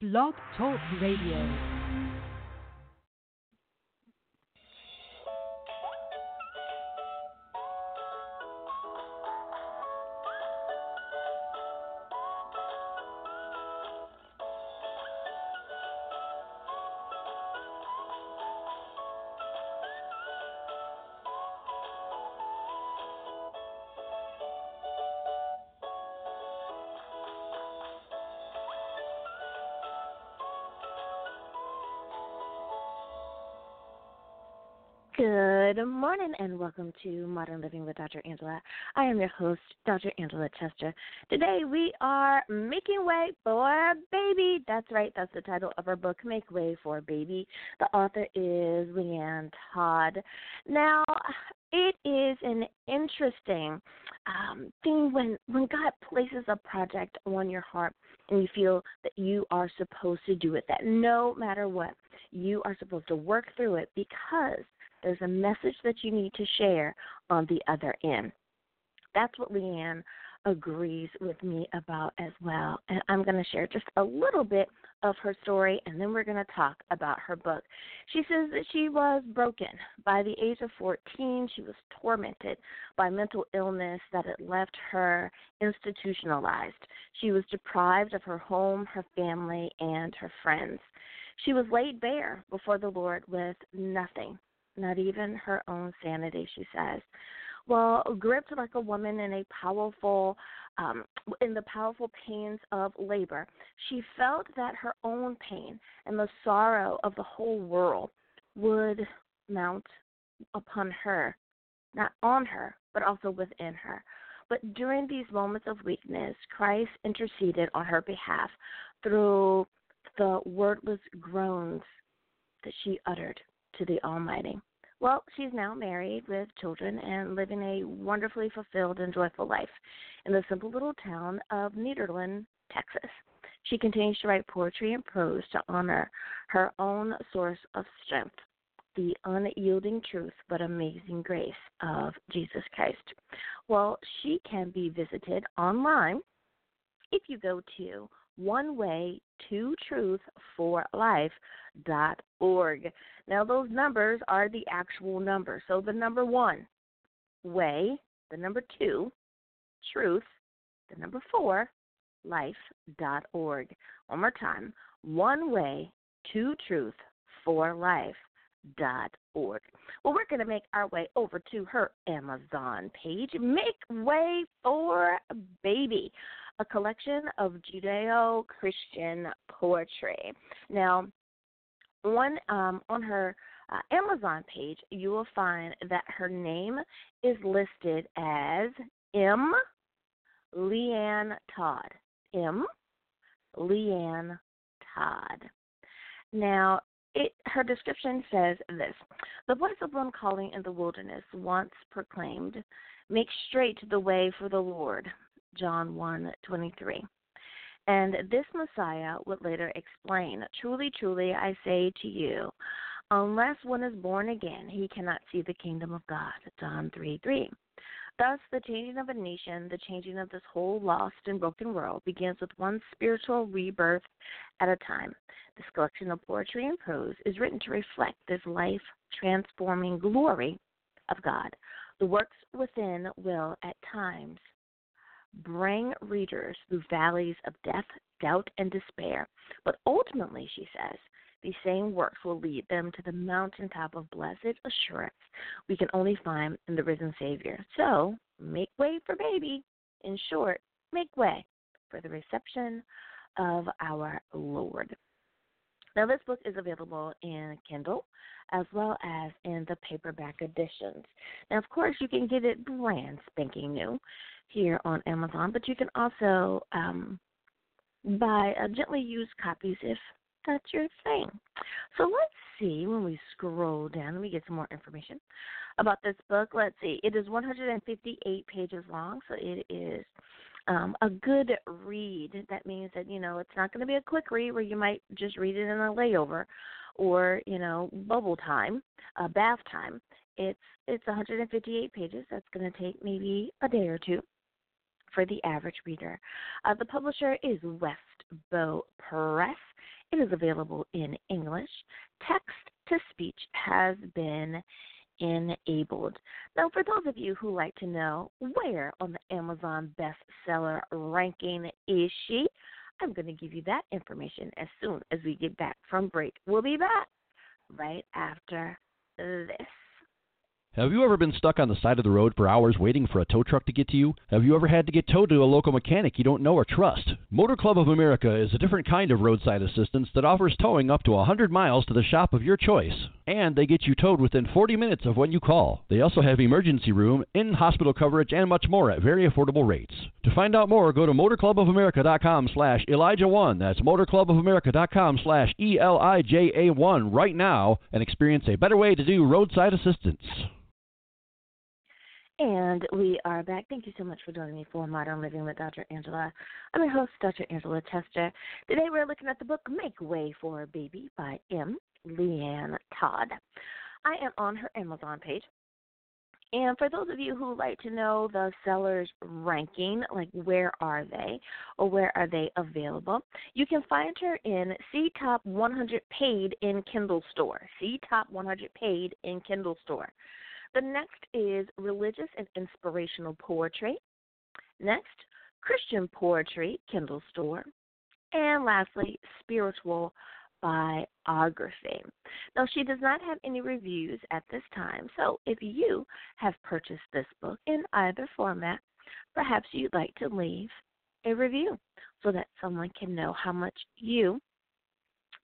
Blog Talk Radio. Good morning and welcome to Modern Living with Dr. Angela. I am your host, Dr. Angela Chester. Today we are making way for a baby. That's right, that's the title of our book, Make Way for Baby. The author is Leanne Todd. Now, it is an interesting um, thing when when God places a project on your heart and you feel that you are supposed to do it. That no matter what, you are supposed to work through it because there's a message that you need to share on the other end. That's what Leanne agrees with me about as well. And I'm going to share just a little bit of her story and then we're going to talk about her book. She says that she was broken. By the age of 14, she was tormented by mental illness that had left her institutionalized. She was deprived of her home, her family, and her friends. She was laid bare before the Lord with nothing not even her own sanity, she says. Well, gripped like a woman in a powerful, um, in the powerful pains of labor, she felt that her own pain and the sorrow of the whole world would mount upon her, not on her, but also within her. But during these moments of weakness, Christ interceded on her behalf through the wordless groans that she uttered to the Almighty. Well, she's now married with children and living a wonderfully fulfilled and joyful life in the simple little town of Nederland, Texas. She continues to write poetry and prose to honor her own source of strength, the unyielding truth but amazing grace of Jesus Christ. Well, she can be visited online if you go to one way to truth for life dot org. Now those numbers are the actual numbers. So the number one, way, the number two, truth, the number four, life dot org. One more time. One way to truth for life dot org. Well, we're going to make our way over to her Amazon page. Make way for baby a collection of Judeo Christian poetry. Now, on um, on her uh, Amazon page, you will find that her name is listed as M. Leanne Todd. M. Leanne Todd. Now, it, her description says this The voice of one calling in the wilderness once proclaimed, Make straight the way for the Lord. John 1:23. And this Messiah would later explain, Truly, truly, I say to you, unless one is born again, he cannot see the kingdom of God. John 3 3. Thus, the changing of a nation, the changing of this whole lost and broken world, begins with one spiritual rebirth at a time. This collection of poetry and prose is written to reflect this life transforming glory of God. The works within will, at times, bring readers through valleys of death, doubt, and despair. But ultimately, she says, these same works will lead them to the mountaintop of blessed assurance we can only find in the risen Savior. So, make way for baby. In short, make way for the reception of our Lord. Now, this book is available in Kindle as well as in the paperback editions. Now, of course, you can get it brand spanking new here on Amazon, but you can also um, buy uh, gently used copies if that's your thing. So let's see when we scroll down. Let me get some more information about this book. Let's see. It is 158 pages long, so it is um, a good read. That means that you know it's not going to be a quick read where you might just read it in a layover, or you know bubble time, uh, bath time. It's it's 158 pages. That's going to take maybe a day or two for the average reader. Uh, the publisher is West Bow Press, It is available in English. Text to speech has been enabled. Now, for those of you who like to know where on the Amazon bestseller ranking is she, I'm going to give you that information as soon as we get back from break. We'll be back right after this. Have you ever been stuck on the side of the road for hours waiting for a tow truck to get to you? Have you ever had to get towed to a local mechanic you don't know or trust? Motor Club of America is a different kind of roadside assistance that offers towing up to 100 miles to the shop of your choice. And they get you towed within 40 minutes of when you call. They also have emergency room, in hospital coverage, and much more at very affordable rates. To find out more, go to motorclubofamerica.com slash Elijah1. That's motorclubofamerica.com slash E-L-I-J-A-1 right now and experience a better way to do roadside assistance. And we are back. Thank you so much for joining me for Modern Living with Dr. Angela. I'm your host, Dr. Angela Chester. Today we're looking at the book Make Way for a Baby by M. Leanne Todd. I am on her Amazon page. And for those of you who like to know the seller's ranking, like where are they or where are they available, you can find her in C Top 100 Paid in Kindle Store. C Top 100 Paid in Kindle Store. The next is religious and inspirational poetry. Next, Christian poetry, Kindle Store. And lastly, spiritual biography. Now, she does not have any reviews at this time, so if you have purchased this book in either format, perhaps you'd like to leave a review so that someone can know how much you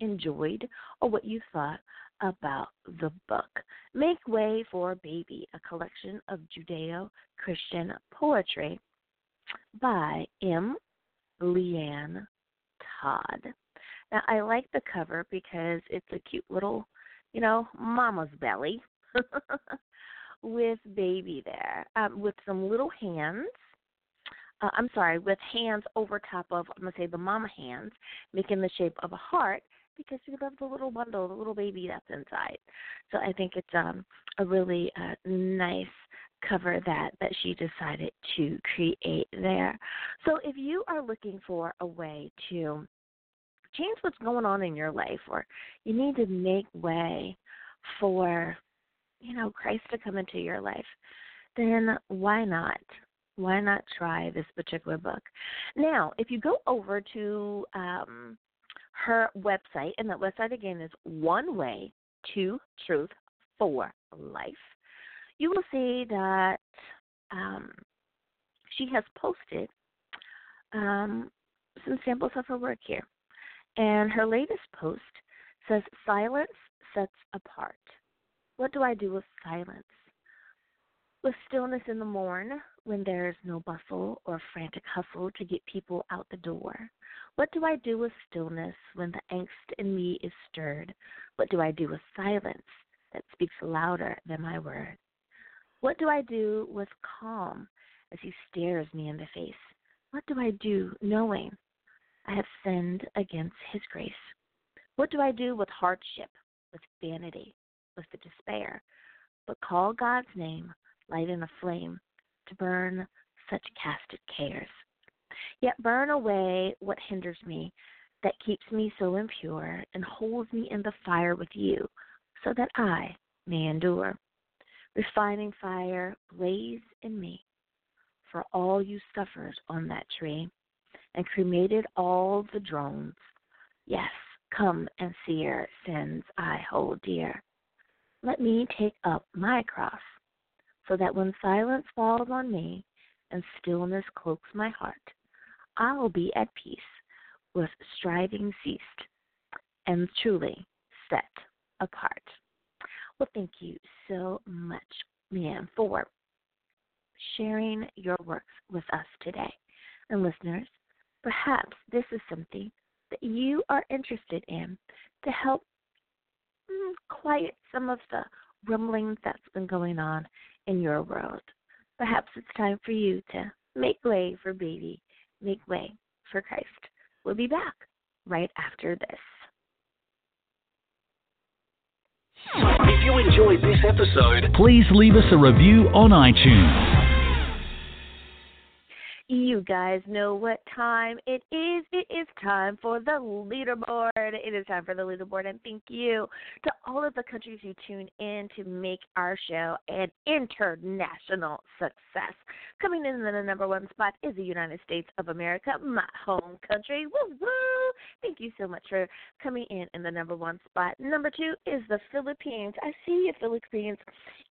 enjoyed or what you thought about the book. Make Way for Baby, a collection of Judeo Christian poetry by M. Leanne Todd. Now, I like the cover because it's a cute little, you know, mama's belly with baby there, um, with some little hands. Uh, I'm sorry, with hands over top of, I'm going to say the mama hands, making the shape of a heart, because we love the little bundle, the little baby that's inside. So I think it's um a really uh, nice cover that that she decided to create there. So if you are looking for a way to change what's going on in your life or you need to make way for you know Christ to come into your life, then why not? Why not try this particular book? Now, if you go over to um, her website, and that website again is One Way to Truth for Life. You will see that um, she has posted um, some samples of her work here. And her latest post says, Silence sets apart. What do I do with silence? With stillness in the morn, when there is no bustle or frantic hustle to get people out the door. What do I do with stillness when the angst in me is stirred? What do I do with silence that speaks louder than my word? What do I do with calm as he stares me in the face? What do I do knowing I have sinned against his grace? What do I do with hardship, with vanity, with the despair? But call God's name, light in a flame, to burn such casted cares. Yet burn away what hinders me, that keeps me so impure, and holds me in the fire with you, so that I may endure. Refining fire, blaze in me, for all you suffered on that tree, and cremated all the drones. Yes, come and sear sins I hold dear. Let me take up my cross, so that when silence falls on me and stillness cloaks my heart, I'll be at peace with striving ceased and truly set apart. Well, thank you so much, Leanne, for sharing your works with us today. And listeners, perhaps this is something that you are interested in to help mm, quiet some of the rumblings that's been going on in your world. Perhaps it's time for you to make way for baby make way for Christ. We'll be back right after this. If you enjoyed this episode, please leave us a review on iTunes. You guys know what time it is. It is time for the leaderboard. It is time for the leaderboard, and thank you to all of the countries who tune in to make our show an international success. Coming in in the number one spot is the United States of America, my home country. Woo woo! Thank you so much for coming in in the number one spot. Number two is the Philippines. I see you, Philippines.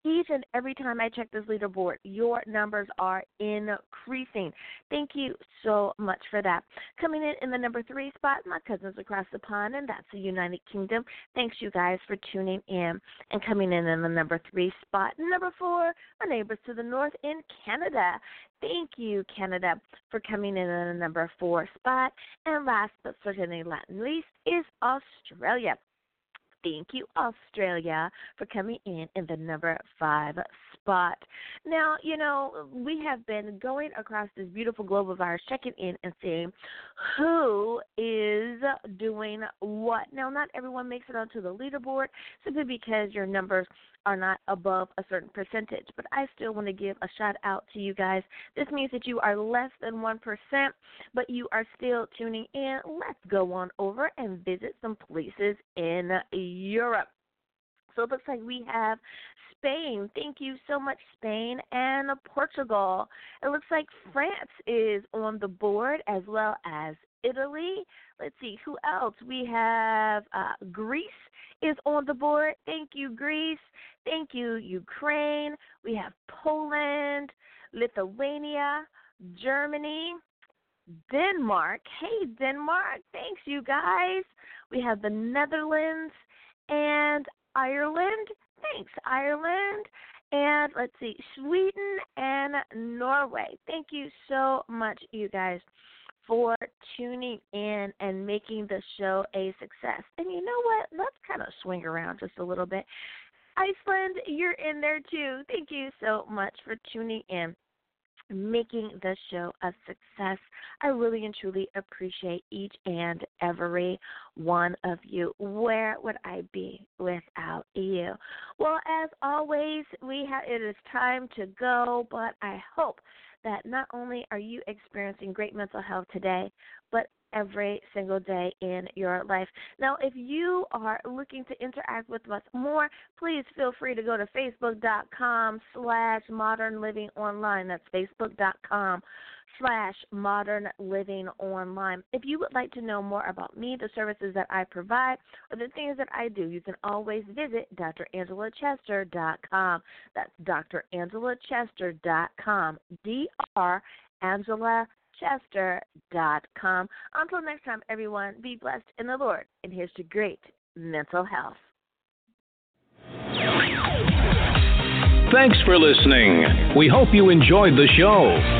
Each and every time I check this leaderboard, your numbers are increasing. Thank you so much for that. Coming in in the number three spot, my cousins across the pond, and that's the United Kingdom. Thanks, you guys, for tuning in and coming in in the number three spot. Number four, our neighbors to the north in Canada. Thank you, Canada, for coming in in the number four spot. And last but certainly not least is Australia. Thank you, Australia, for coming in in the number five spot. Now, you know, we have been going across this beautiful globe of ours, checking in and seeing who is doing what. Now, not everyone makes it onto the leaderboard simply because your numbers are not above a certain percentage. But I still want to give a shout out to you guys. This means that you are less than 1%, but you are still tuning in. Let's go on over and visit some places in Europe. So it looks like we have Spain. Thank you so much, Spain, and Portugal. It looks like France is on the board as well as Italy. Let's see who else. We have uh, Greece is on the board. Thank you, Greece. Thank you, Ukraine. We have Poland, Lithuania, Germany, Denmark. Hey, Denmark. Thanks, you guys. We have the Netherlands and Ireland. Thanks, Ireland. And let's see, Sweden and Norway. Thank you so much, you guys, for tuning in and making the show a success. And you know what? Let's kind of swing around just a little bit. Iceland, you're in there too. Thank you so much for tuning in making the show a success. I really and truly appreciate each and every one of you. Where would I be without you? Well, as always, we have it is time to go, but I hope that not only are you experiencing great mental health today, but every single day in your life. Now, if you are looking to interact with us more, please feel free to go to facebook.com slash modern living online. That's facebook.com slash modern living online. If you would like to know more about me, the services that I provide, or the things that I do, you can always visit drangela.chester.com. That's drangela.chester.com. D-R Angela chester.com. Until next time, everyone, be blessed in the Lord, and here's to great mental health. Thanks for listening. We hope you enjoyed the show.